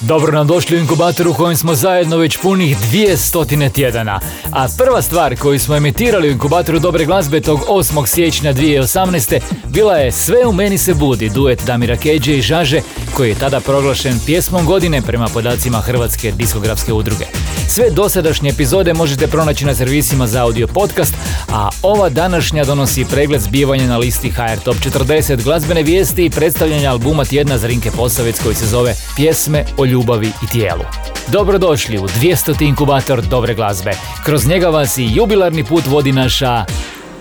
Dobro nam došli u inkubator u kojem smo zajedno već punih dvije stotine tjedana. A prva stvar koju smo emitirali u inkubatoru dobre glazbe tog 8. siječnja 2018. bila je Sve u meni se budi, duet Damira Keđe i Žaže, koji je tada proglašen pjesmom godine prema podacima Hrvatske diskografske udruge. Sve dosadašnje epizode možete pronaći na servisima za audio podcast, a ova današnja donosi pregled zbivanja na listi HR Top 40 glazbene vijesti i predstavljanja albuma tjedna Zrinke Posavec koji se zove Pjesme o ljubavi i tijelu. Dobrodošli u 200. inkubator dobre glazbe. Kroz njega vas i jubilarni put vodi naša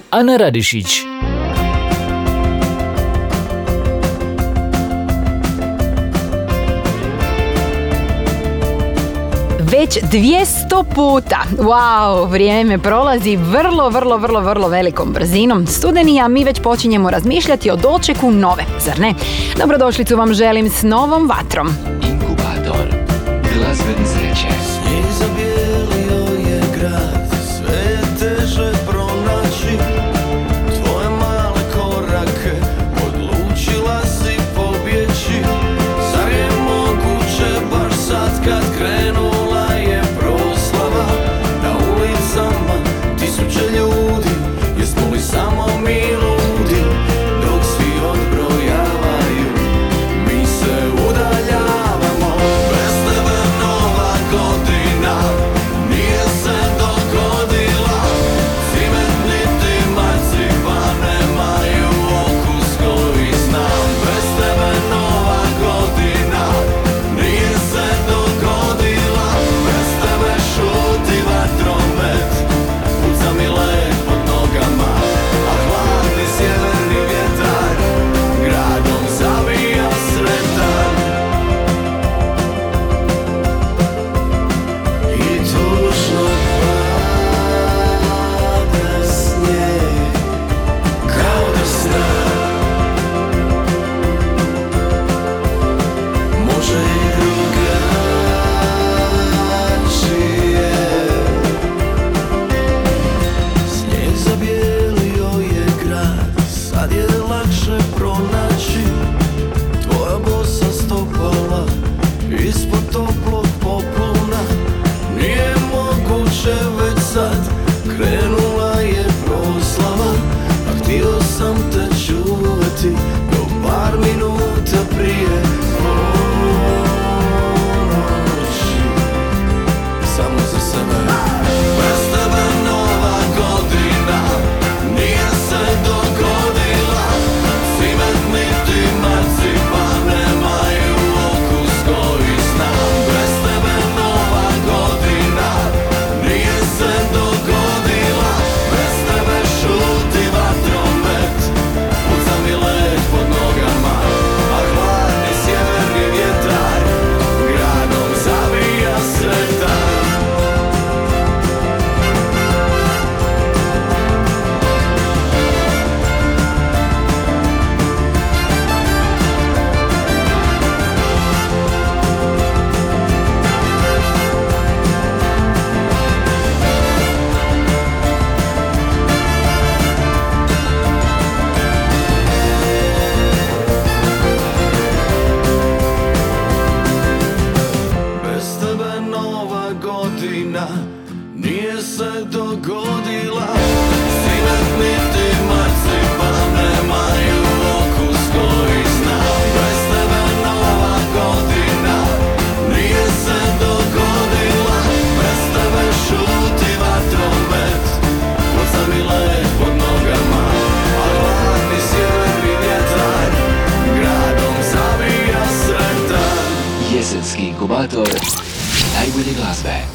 Ana Radišić. Već 200 puta. Wow, vrijeme prolazi vrlo, vrlo, vrlo, vrlo velikom brzinom. Studeni, a mi već počinjemo razmišljati o dočeku nove, zar ne? Dobrodošlicu vam želim s novom vatrom. Inkubator glazbene sreće.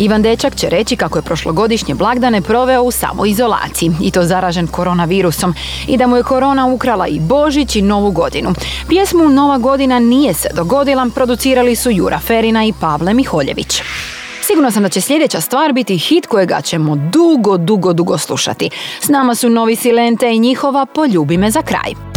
Ivan Dečak će reći kako je prošlogodišnje blagdane proveo u samoizolaciji i to zaražen koronavirusom i da mu je korona ukrala i Božić i Novu godinu. Pjesmu Nova godina nije se dogodila, producirali su Jura Ferina i Pavle Miholjević. Sigurno sam da će sljedeća stvar biti hit kojega ćemo dugo, dugo, dugo slušati. S nama su Novi Silente i njihova Poljubi me za kraj.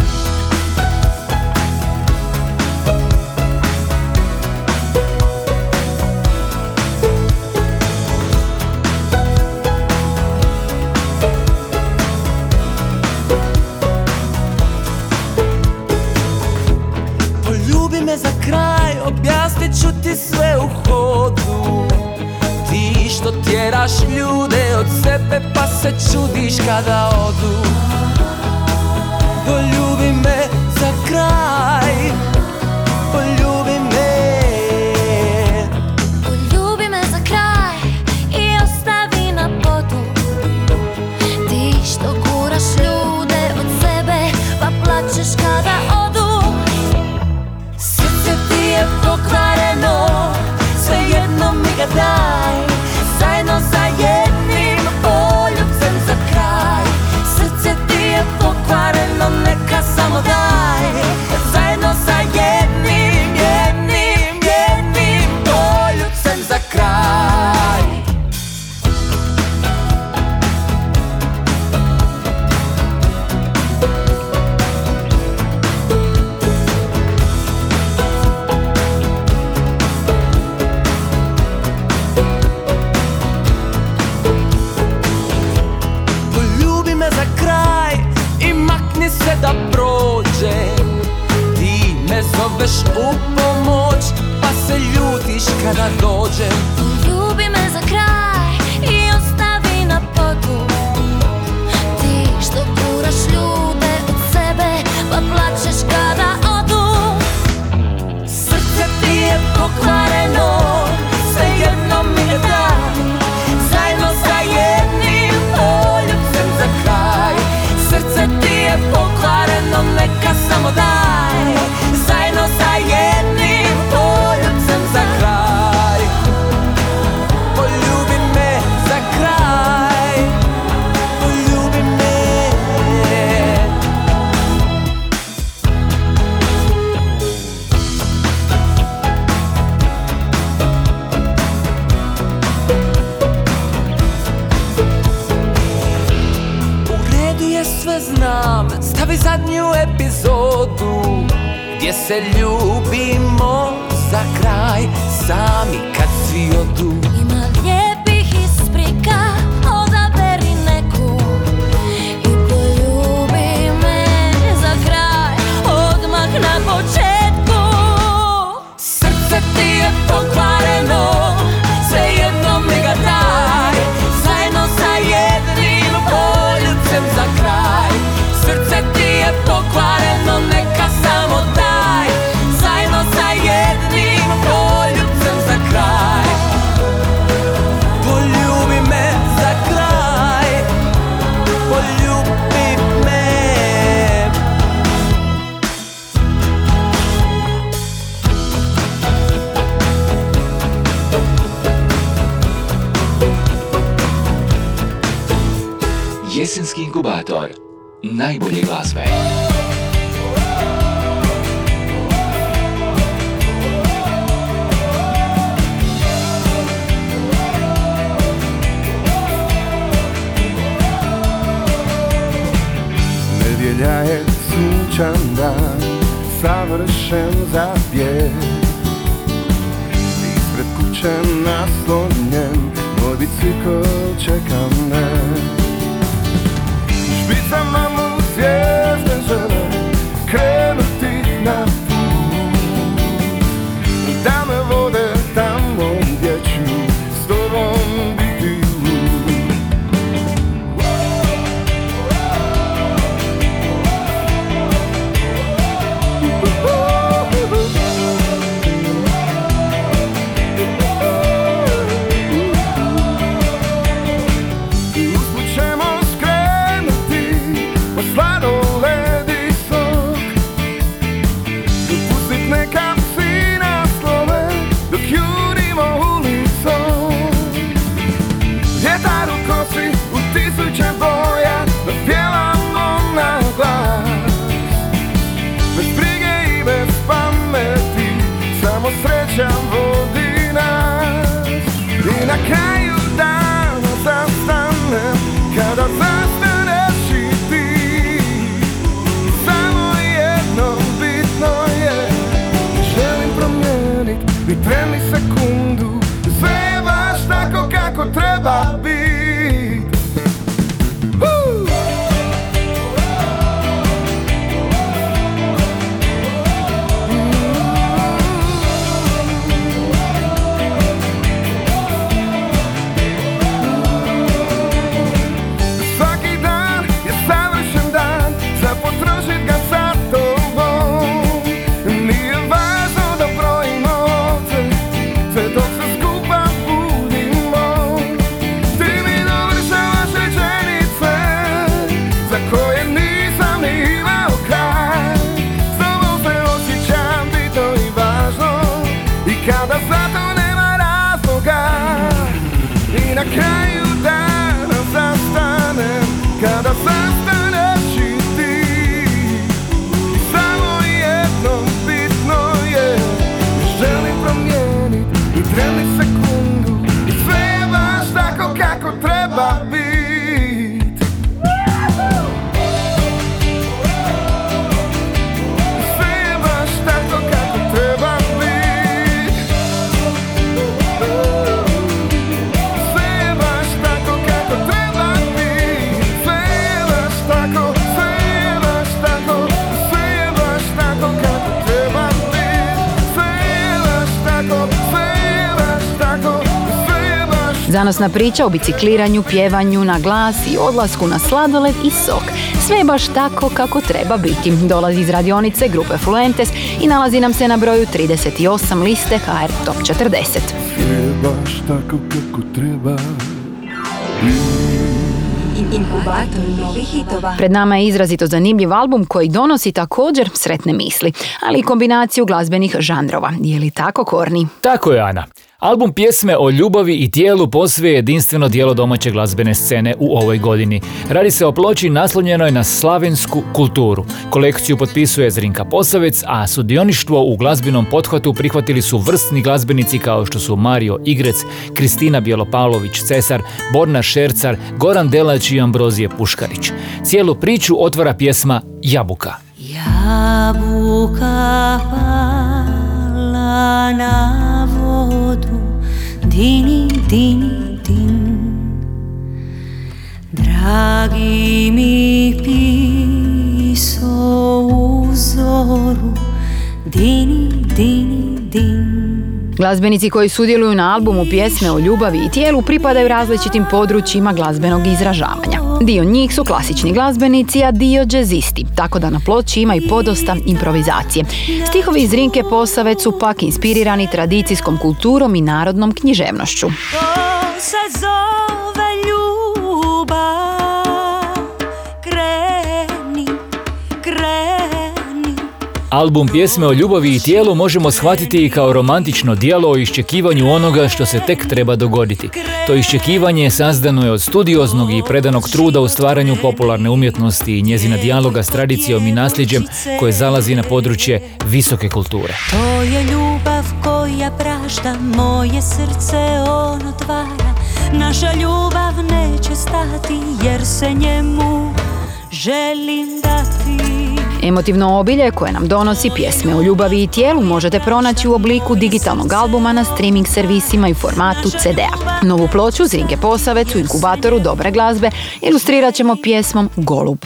te čudiš dan savršen za bijeg Ispred kuće naslonjen Moj bicikl čeka me. Špicama mu zvijezde žele Krenuti na baš Zanosna priča o bicikliranju, pjevanju na glas i odlasku na sladoled i sok. Sve je baš tako kako treba biti. Dolazi iz radionice grupe Fluentes i nalazi nam se na broju 38 liste HR Top 40. Sve je baš tako kako treba Inkubator novih hitova. Pred nama je izrazito zanimljiv album koji donosi također sretne misli, ali i kombinaciju glazbenih žanrova. Je li tako, Korni? Tako je, Ana. Album pjesme o ljubavi i tijelu posve je jedinstveno dijelo domaće glazbene scene u ovoj godini. Radi se o ploči naslonjenoj na slavensku kulturu. Kolekciju potpisuje Zrinka Posavec, a sudioništvo u glazbenom pothvatu prihvatili su vrstni glazbenici kao što su Mario Igrec, Kristina Bjelopavlović Cesar, Borna Šercar, Goran Delać i Ambrozije Puškarić. Cijelu priču otvara pjesma Jabuka. Jabuka pala na Dini, dini, din. Dragi mi piso u zoru Dini, dini, din Glazbenici koji sudjeluju na albumu pjesme o ljubavi i tijelu pripadaju različitim područjima glazbenog izražavanja. Dio njih su klasični glazbenici, a dio džezisti, tako da na ploči ima i podosta improvizacije. Stihovi iz Rinke Posavec su pak inspirirani tradicijskom kulturom i narodnom književnošću. Album pjesme o ljubavi i tijelu možemo shvatiti i kao romantično dijelo o iščekivanju onoga što se tek treba dogoditi. To iščekivanje sazdano je od studioznog i predanog truda u stvaranju popularne umjetnosti i njezina dijaloga s tradicijom i nasljeđem koje zalazi na područje visoke kulture. To je ljubav koja prašta Moje srce on otvara Naša ljubav neće stati Jer se njemu želim dati Emotivno obilje koje nam donosi pjesme o ljubavi i tijelu možete pronaći u obliku digitalnog albuma na streaming servisima i formatu CD-a. Novu ploču Zrinke Posavec u inkubatoru dobre glazbe ilustrirat ćemo pjesmom. Golub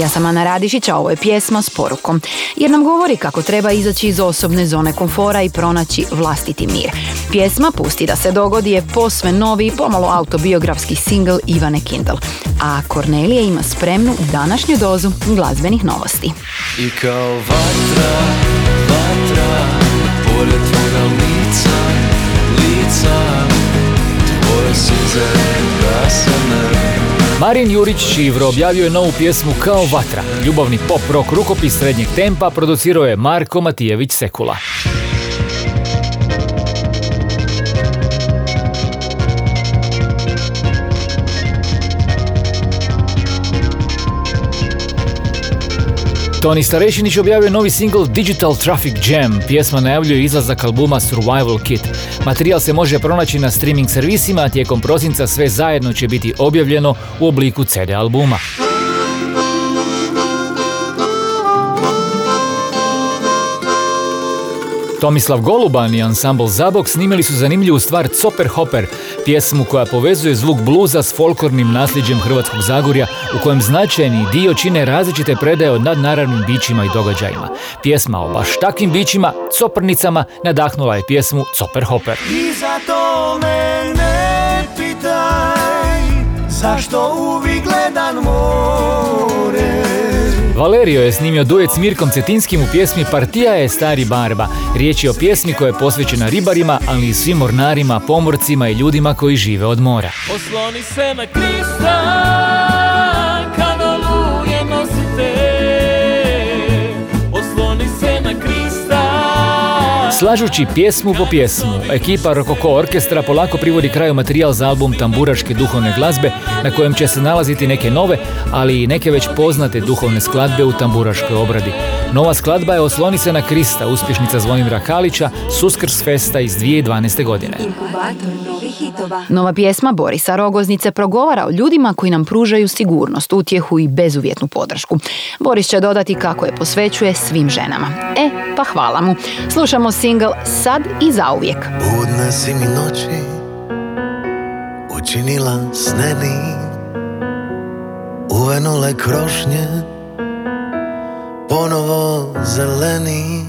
Ja sam Ana Radišić, a ovo je pjesma s porukom, jer nam govori kako treba izaći iz osobne zone komfora i pronaći vlastiti mir. Pjesma Pusti da se dogodi je posve novi i pomalo autobiografski singl Ivane Kindle, a Kornelija ima spremnu današnju dozu glazbenih novosti. I kao vatra, vatra Pored tvoga lica, lica Tvoje suze gasane Marin Jurić Šivro objavio je novu pjesmu Kao vatra. Ljubavni pop rock rukopis srednjeg tempa producirao je Marko Matijević Sekula. Toni Starešinić objavio novi singl Digital Traffic Jam. Pjesma najavljuje izlazak albuma Survival Kit. Materijal se može pronaći na streaming servisima, a tijekom prosinca sve zajedno će biti objavljeno u obliku CD albuma. Tomislav Goluban i ansambl Zabok snimili su zanimljivu stvar Coper Hopper, pjesmu koja povezuje zvuk bluza s folklornim nasljeđem Hrvatskog Zagorja u kojem značajni dio čine različite predaje o nadnaravnim bićima i događajima. Pjesma o baš takvim bićima, coprnicama, nadahnula je pjesmu Coper Hopper. I zato me ne pitaj Zašto uvijek gledam more Valerio je snimio duet s Mirkom Cetinskim u pjesmi Partija je stari barba. Riječ je o pjesmi koja je posvećena ribarima, ali i svim mornarima, pomorcima i ljudima koji žive od mora. Osloni se na Krista Slažući pjesmu po pjesmu, ekipa Rokoko orkestra polako privodi kraju materijal za album Tamburaške duhovne glazbe na kojem će se nalaziti neke nove, ali i neke već poznate duhovne skladbe u tamburaškoj obradi. Nova skladba je Oslonica na Krista, uspješnica Zvonimira Kalića, Suskrs Festa iz 2012. godine. Nova pjesma Borisa Rogoznice progovara o ljudima koji nam pružaju sigurnost, utjehu i bezuvjetnu podršku. Boris će dodati kako je posvećuje svim ženama. E, pa hvala mu. Slušamo single Sad i zauvijek. Budne si mi noći Učinila sneni. Uvenule krošnje Ponovo zeleni.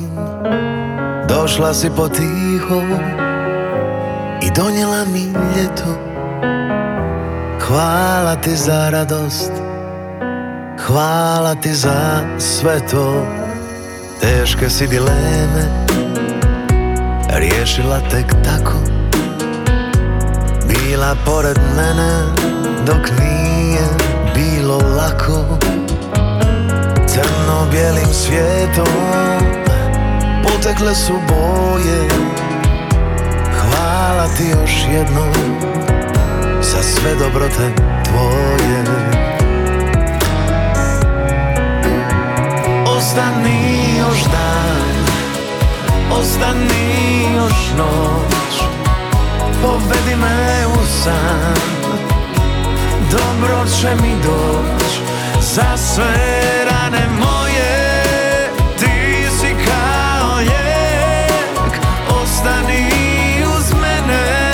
Došla si potiho I donijela mi ljeto. Hvala ti za radost Hvala ti za sve to. Teške si dileme Riješila tek tako. Bila pored mene Dok nije bilo lako. Crno-bijelim svijetom Potekle su boje. Hvala ti još jednom Za sve dobrote tvoje. Ostani još dan Ostani još noć. Povedi me u san. Dobro će mi doć Za sve rane moje. Ti si kao lijek. Ostani uz mene.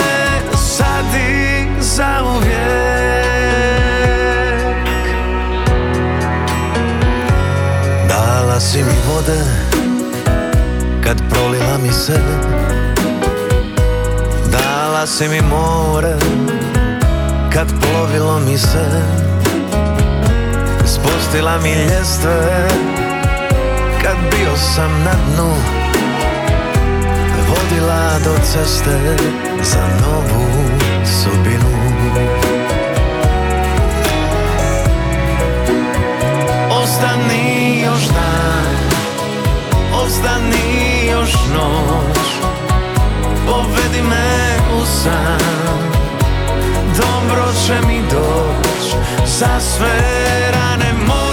Sad i zauvijek Dala si mi vode kad prolila mi se. Dala si mi more kad plovilo mi se. Spustila mi ljestve kad bio sam na dnu. Vodila do ceste za novu sudbinu. Ostani još dan Ostani još noć. Povedi me u san. Dobro će mi doć Za sve rane moje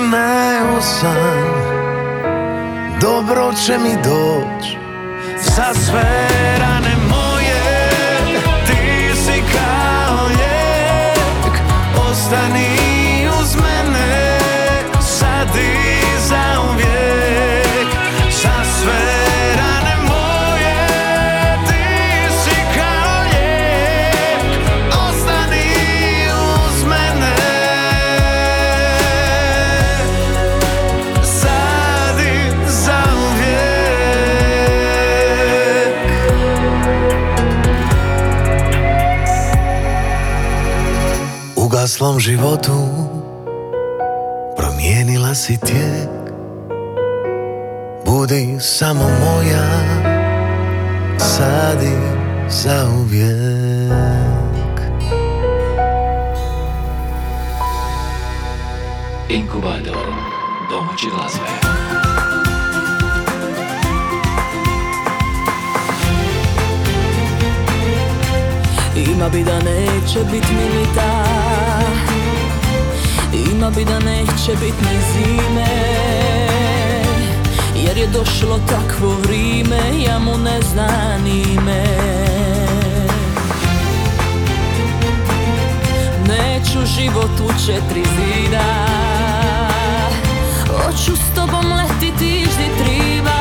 me u san Dobro će mi doć Za sve rane moje. Ti si kao lijek Ostani uz mene. Sad i Ugaslom životu. Promijenila si tijek. Budi samo moja. Sad i zauvijek Inkubator domaće glazbe. Ima bi da neće bit Ima bi da neće bit ni zime Jer je došlo takvo vrime Ja mu ne znam ime. Neću život u četiri zida Hoću s tobom letiti ždi triba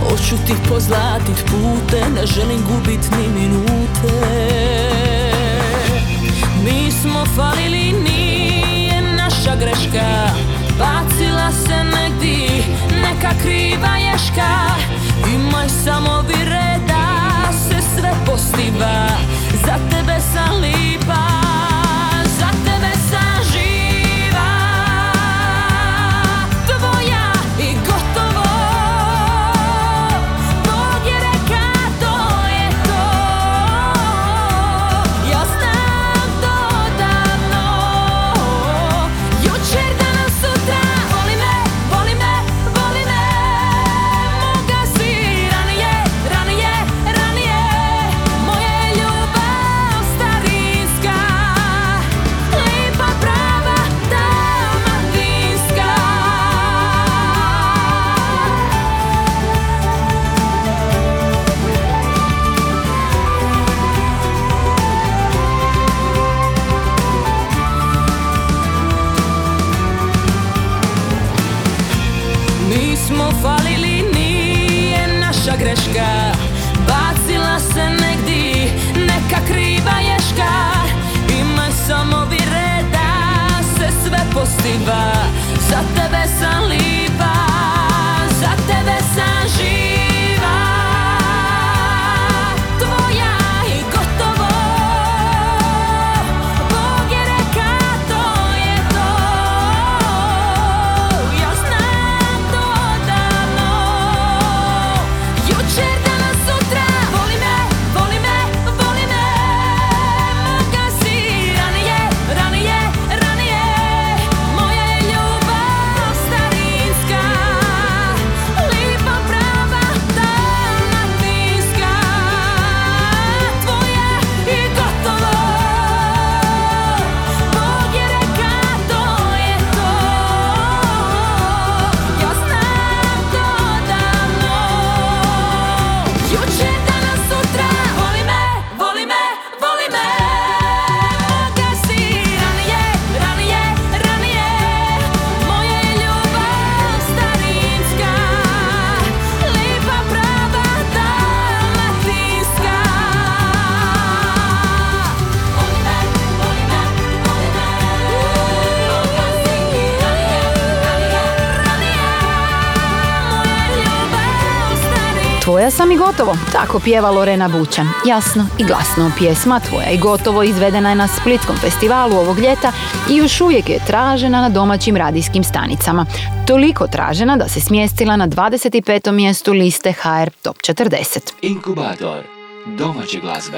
Hoću ti pozlatit pute, ne želim gubit ni minute. Mi smo falili, naša greška. Bacila se negdi, nek neka kriva ješka. Imaj samo vi reda, se sve postiva Za tebe sam lipa, sam i gotovo, tako pjeva Lorena Bućan. Jasno i glasno pjesma Tvoja i gotovo izvedena je na Splitskom festivalu ovog ljeta i još uvijek je tražena na domaćim radijskim stanicama. Toliko tražena da se smjestila na 25. mjestu liste HR Top 40. Inkubator domaće glazbe.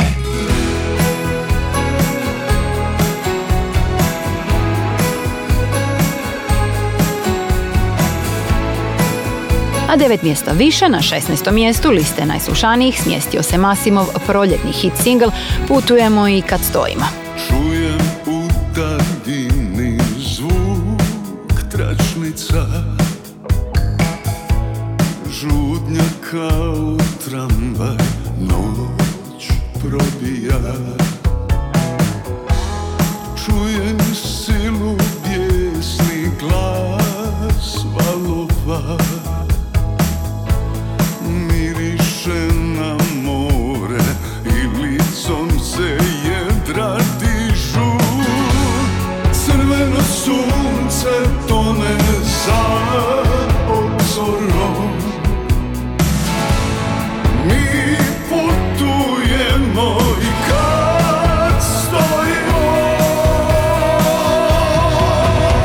A devet mjesta više na 16. mjestu liste najslušanijih smjestio se Masimov proljetni hit single Putujemo i kad stojimo. Čujem u daljini zvuk tračnica Žudnja kao tramvaj noć probija za obzorom Mi putujemo i kad stojimo.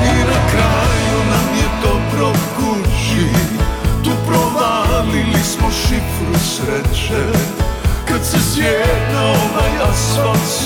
I na kraju nam je dobro kući Tu provalili smo šifru sreće. Kad se svijet na ovaj asfalt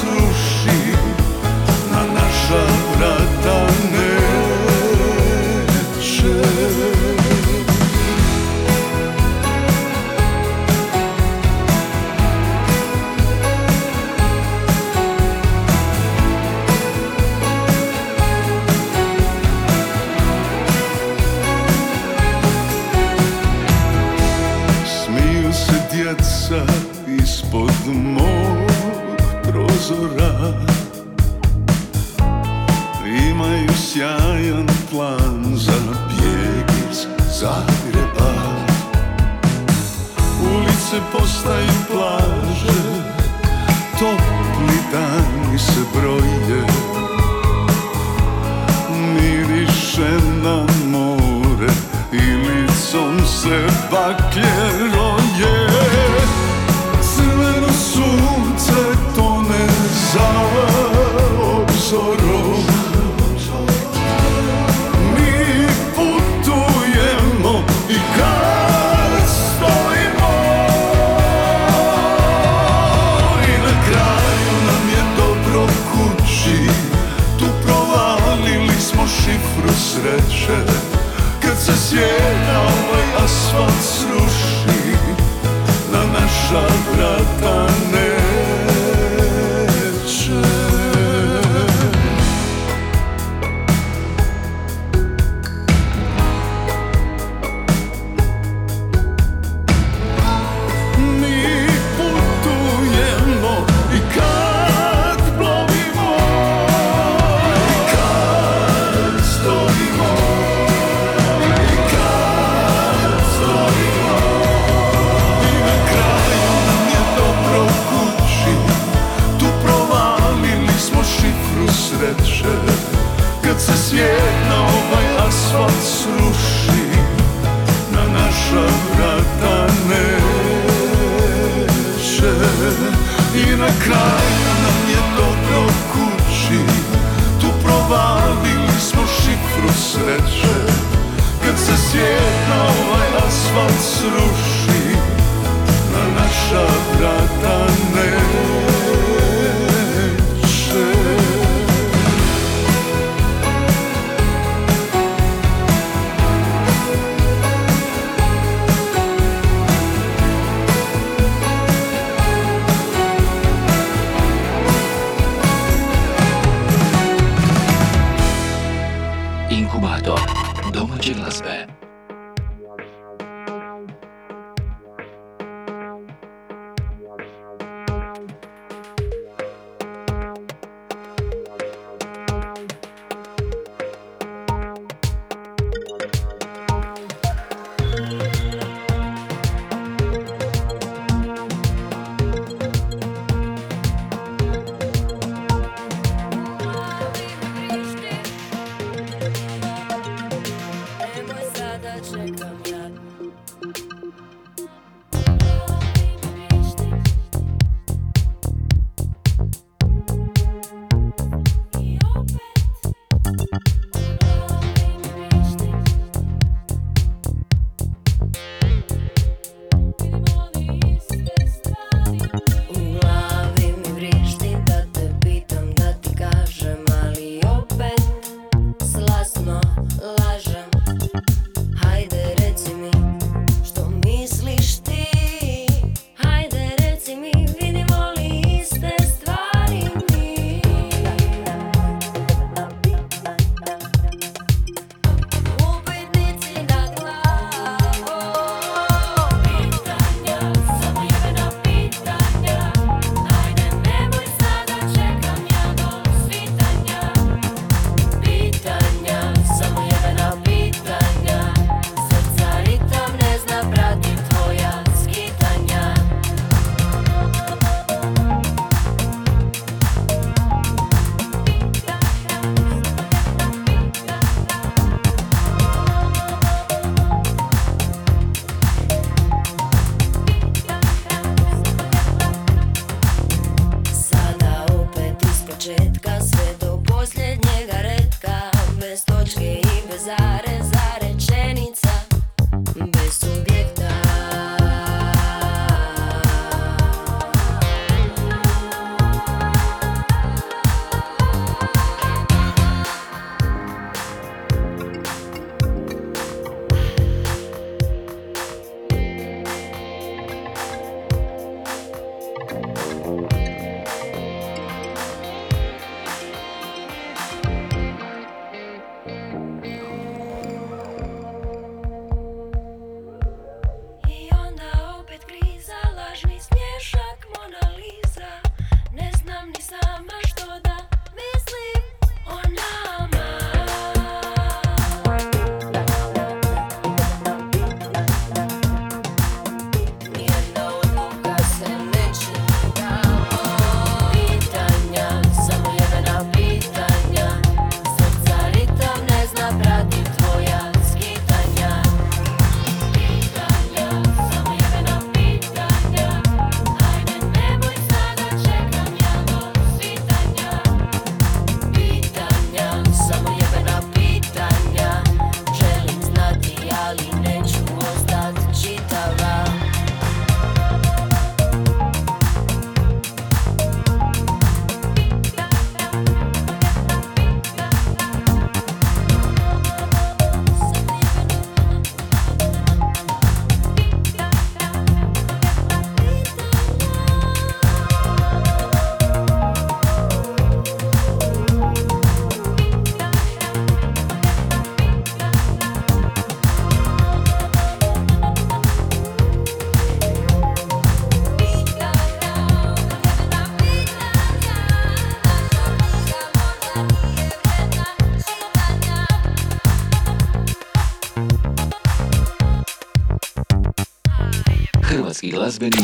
glazbeni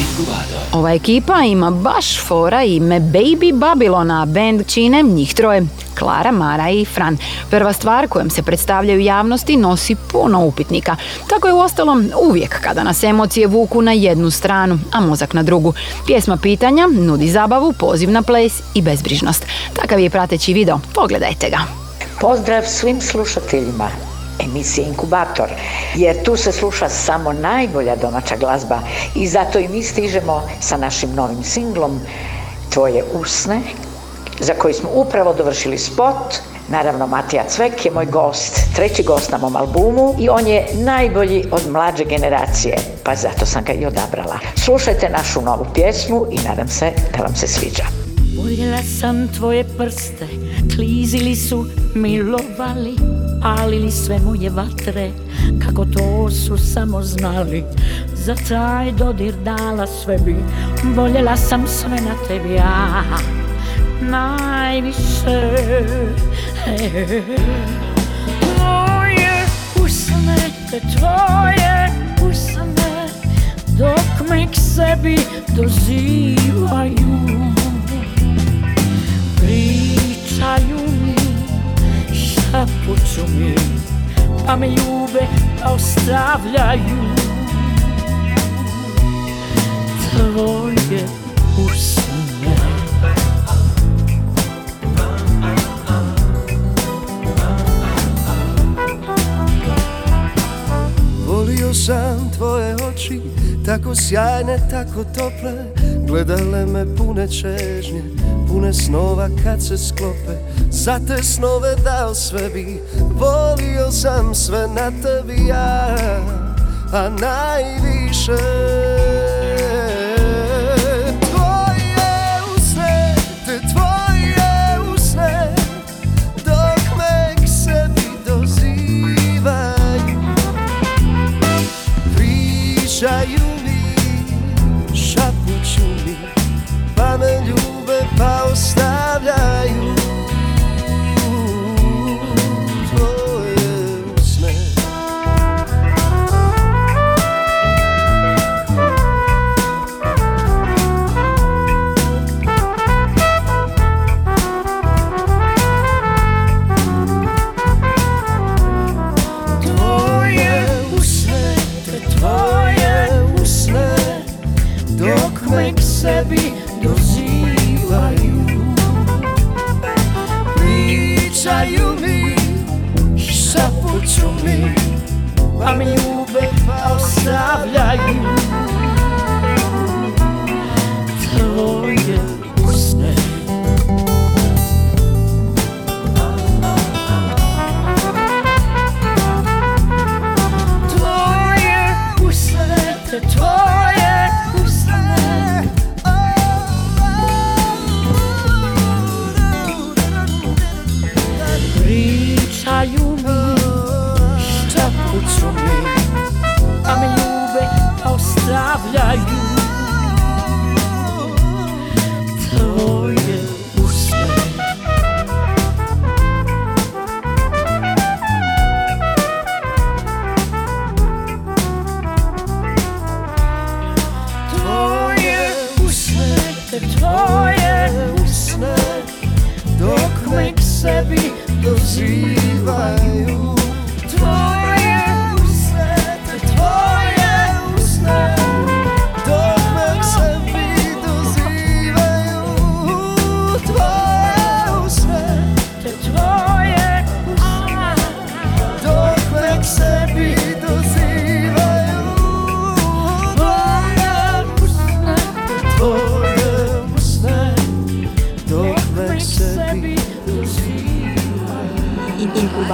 inkubator. Ova ekipa ima baš fora ime Baby Babylona, band čine njih troje, Klara, Mara i Fran. Prva stvar kojom se predstavljaju javnosti nosi puno upitnika. Tako je uostalom uvijek kada nas emocije vuku na jednu stranu, a mozak na drugu. Pjesma pitanja nudi zabavu, poziv na ples i bezbrižnost. Takav je prateći video, pogledajte ga. Pozdrav svim slušateljima emisije Inkubator, jer tu se sluša samo najbolja domaća glazba i zato i mi stižemo sa našim novim singlom Tvoje usne, za koji smo upravo dovršili spot. Naravno, Matija Cvek je moj gost, treći gost na mom albumu i on je najbolji od mlađe generacije, pa zato sam ga i odabrala. Slušajte našu novu pjesmu i nadam se da vam se sviđa. Voljela sam tvoje prste, klizili su, milovali, alili sve moje vatre, kako to su samo znali. Za taj dodir dala sve bi, voljela sam sve na tebi, ja, najviše. Tvoje usne, te tvoje usne, dok me k sebi dozivaju. Pričaju mi, šapuću mi, pa me ljube, pa ostavljaju. Tvoje usne. Volio sam tvoje oči, tako sjajne, tako tople Gledale me pune čežnje, pune snova kad se sklope Za te snove dao sve bi, volio sam sve na tebi ja A najviše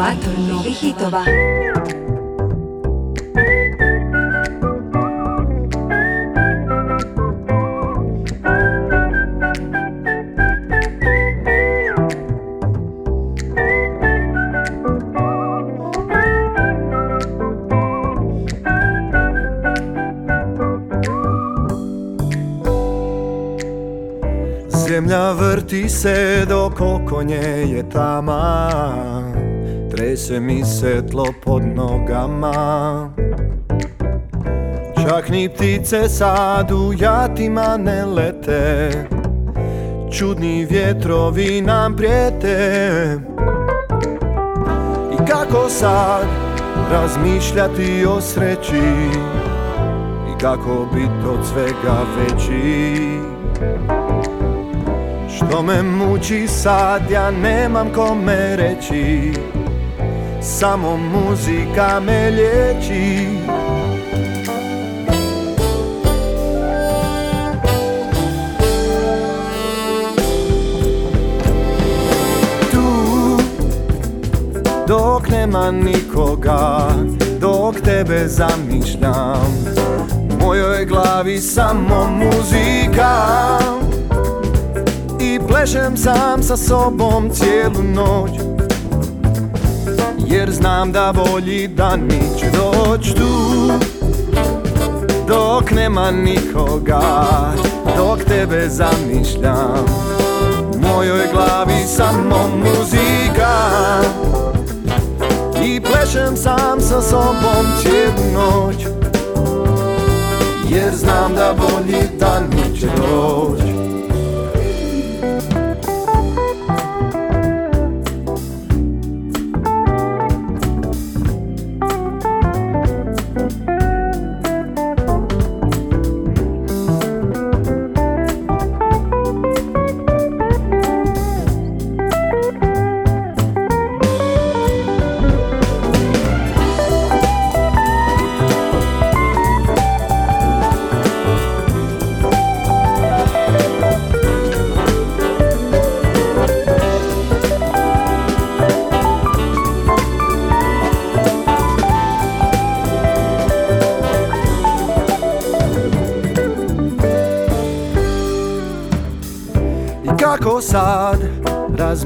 Inkubator novih hitova. Zemlja vrti se dok oko nje je tama Trese mi se tlo pod nogama. Čak ni ptice sad u jatima ne lete. Čudni vjetrovi nam prijete. I kako sad razmišljati o sreći? I kako bit od svega veći? Što me muči sad, ja nemam kome reći Samo muzika me liječi. Tu, dok nema nikoga Dok tebe zamišljam U mojoj glavi samo muzika. I plešem sam sa sobom cijelu noć Jer znam da bolji dani će doć tu. Dok nema nikoga Dok tebe zamišljam U mojoj glavi samo muzika. I plešem sam sa sobom cijelu noć Jer znam da bolji dani će doć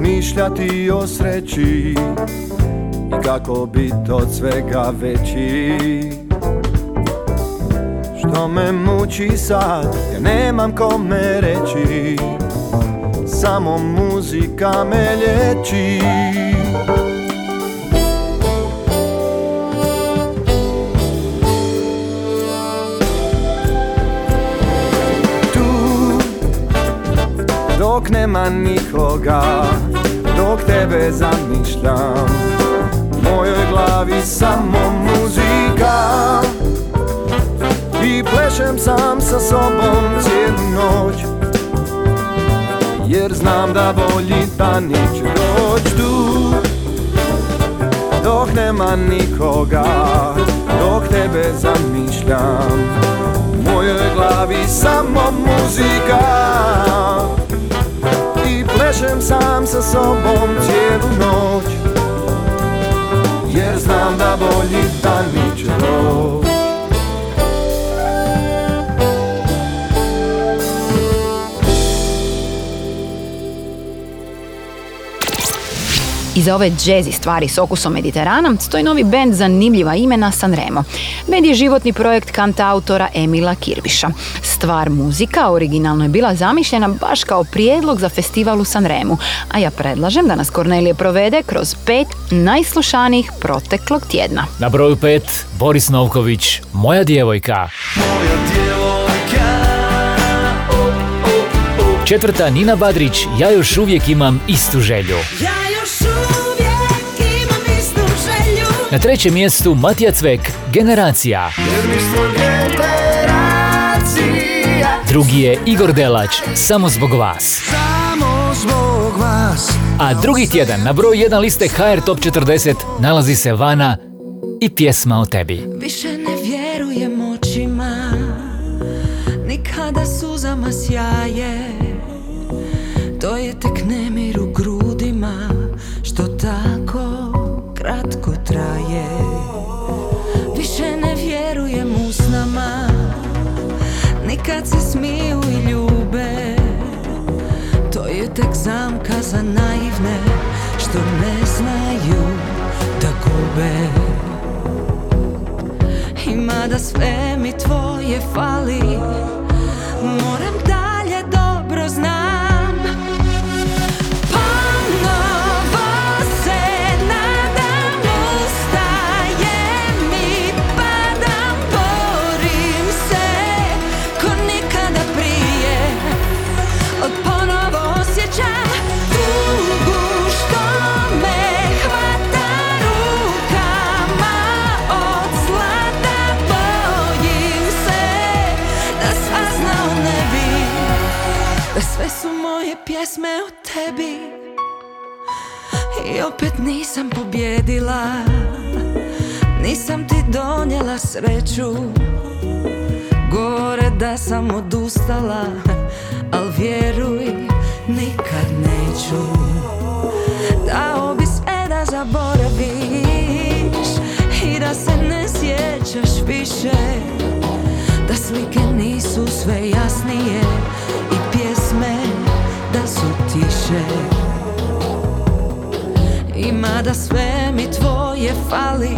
razmišljati o sreći I kako bit od svega veći. Što me muči sad, ja nemam kome reći Samo muzika me liječi. Tu dok nema nikoga tebe zamišljam. Mojoj glavi samo muzika. I plešem sam sa sobom cijelu noć. Jer znam da bolji dani će doć tu. Dok nema nikoga Dok tebe zamišljam. Mojoj glavi samo muzika Plešem sam sa sobom cijelu noć Jer znam da bolji dani će doć Iza ove džezi stvari s okusom Mediterana stoji novi bend zanimljiva imena Sanremo. Bend je životni projekt kantautora Emila Kirbiša. Stvar muzika originalno je bila zamišljena baš kao prijedlog za festival u Sanremu, a ja predlažem da nas Kornelije provede kroz pet najslušanijih proteklog tjedna. Na broju pet Boris Novković, Moja djevojka. Četvrta Nina Badrić, Ja još uvijek imam istu želju. Na trećem mjestu Matija Cvek, Generacija. Drugi je Igor Delać, Samo zbog vas. Samo zbog vas A drugi tjedan na broj 1 liste HR Top 40 nalazi se Vana i pjesma o tebi. Više ne vjerujem očima Nikada suzama sjaje za naivne Što ne znaju da gube. I mada sve mi tvoje fali Moram tebi. I opet nisam pobjedila Nisam ti donijela sreću. Gore da sam odustala Al vjeruj, nikad neću. Dao bi sve da zaboraviš I da se ne sjećaš više. Da slike nisu sve jasnije tiše. Ima da sve mi tvoje fali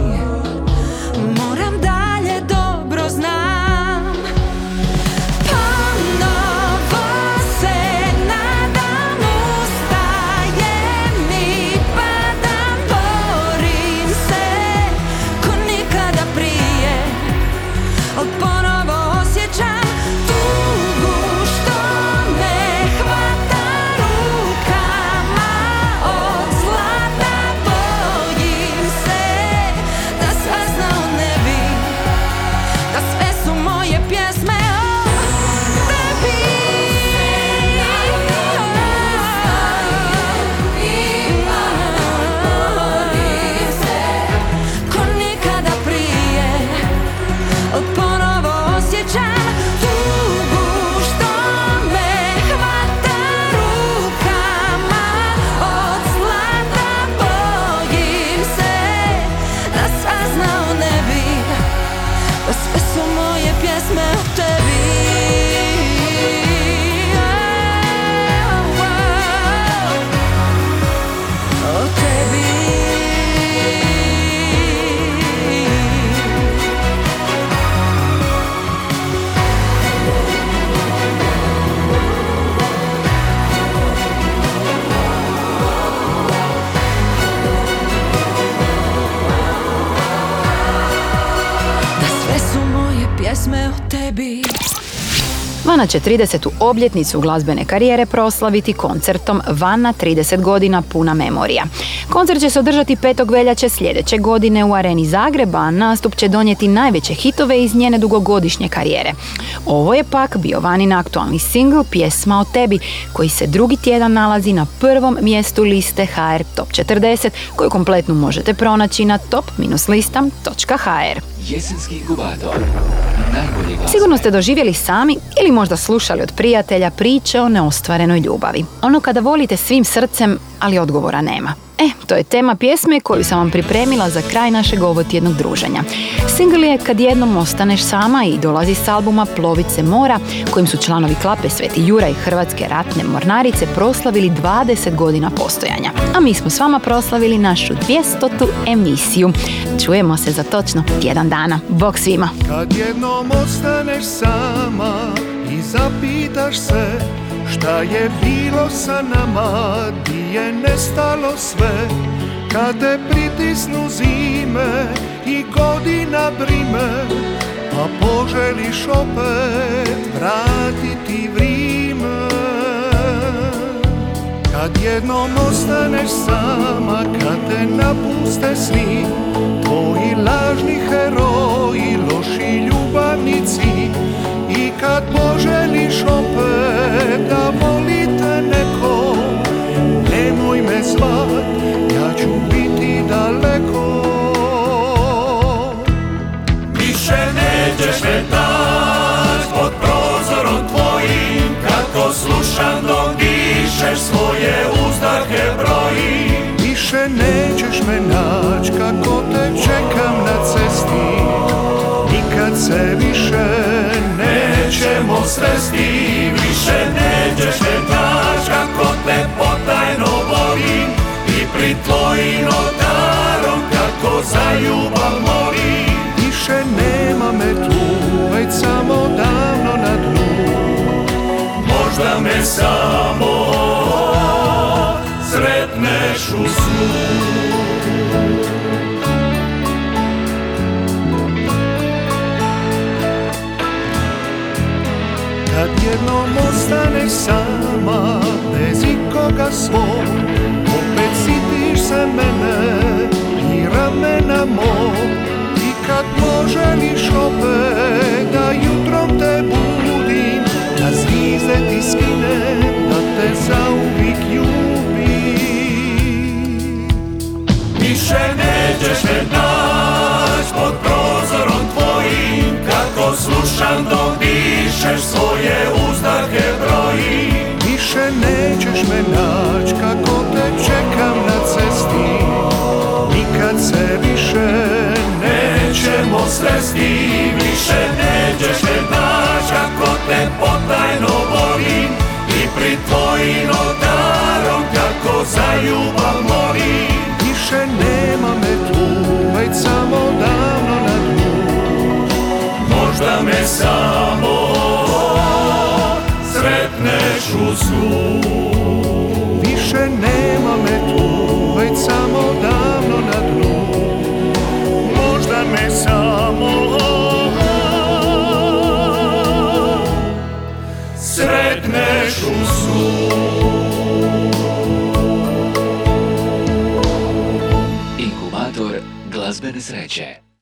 Vana će 30. obljetnicu glazbene karijere proslaviti koncertom Vana 30 godina puna memorija. Koncert će se održati 5. veljače sljedeće godine u Areni Zagreba, a nastup će donijeti najveće hitove iz njene dugogodišnje karijere. Ovo je pak bio Vanin aktualni singl Pjesma o tebi, koji se drugi tjedan nalazi na prvom mjestu liste HR Top 40, koju kompletnu možete pronaći na top-listam.hr. Jesenski inkubator. Sigurno ste doživjeli sami ili možda slušali od prijatelja priče o neostvarenoj ljubavi. Ono kada volite svim srcem, ali odgovora nema. E, to je tema pjesme koju sam vam pripremila za kraj našeg ovotjednog druženja. Single je Kad jednom ostaneš sama i dolazi s albuma Plovice mora, kojim su članovi klape Sveti Jura i Hrvatske ratne mornarice proslavili 20 godina postojanja. A mi smo s vama proslavili našu 200. emisiju. Čujemo se za točno tjedan dana. Bog svima! Kad jednom ostaneš sama i zapitaš se šta je bilo sa nama, di je nestalo sve, kad te pritisnu zime i godina brime, a poželiš opet vratiti vrime. Kad jednom ostaneš sama, kad te napuste svi Tvoji lažni heroji, loši ljubavnici kad poželiš opet da volite neko Nemoj me zvat, ja ću biti daleko. Više nećeš me tač pod prozorom tvojim Kako slušam dok dišeš svoje uzdahe brojim Više nećeš me nać kako te čekam na cesti Nikad se više nećemo sresti Više nećeš me nać kako te potajno volim. I pri tvojim notarom kako za ljubav molim. Više nema me tu, već samo davno na dnu. Možda me samo sretneš u snu jednom ostaneš sama Bez ikoga svog. Opet sitiš se mene I ramena mog. I kad poželiš opet Da jutrom te budim Da zvize ti skine Da te zauvijek ljubim. Više nećeš me naći pod Slušam dok dišeš svoje uzdahe brojim Više nećeš me nać kako te čekam na cesti. Nikad se više Nećemo sresti, više nećeš me nać Kako te potajno volim. I pri tvojim oltarom Kako za ljubav molim. Više nema me tu, već samo davno na Možda me samo. Sretneš u snu Više nema me tu, već samo davno na dnu. Možda me samo sretneš u snu Inkubator glazbene sreće.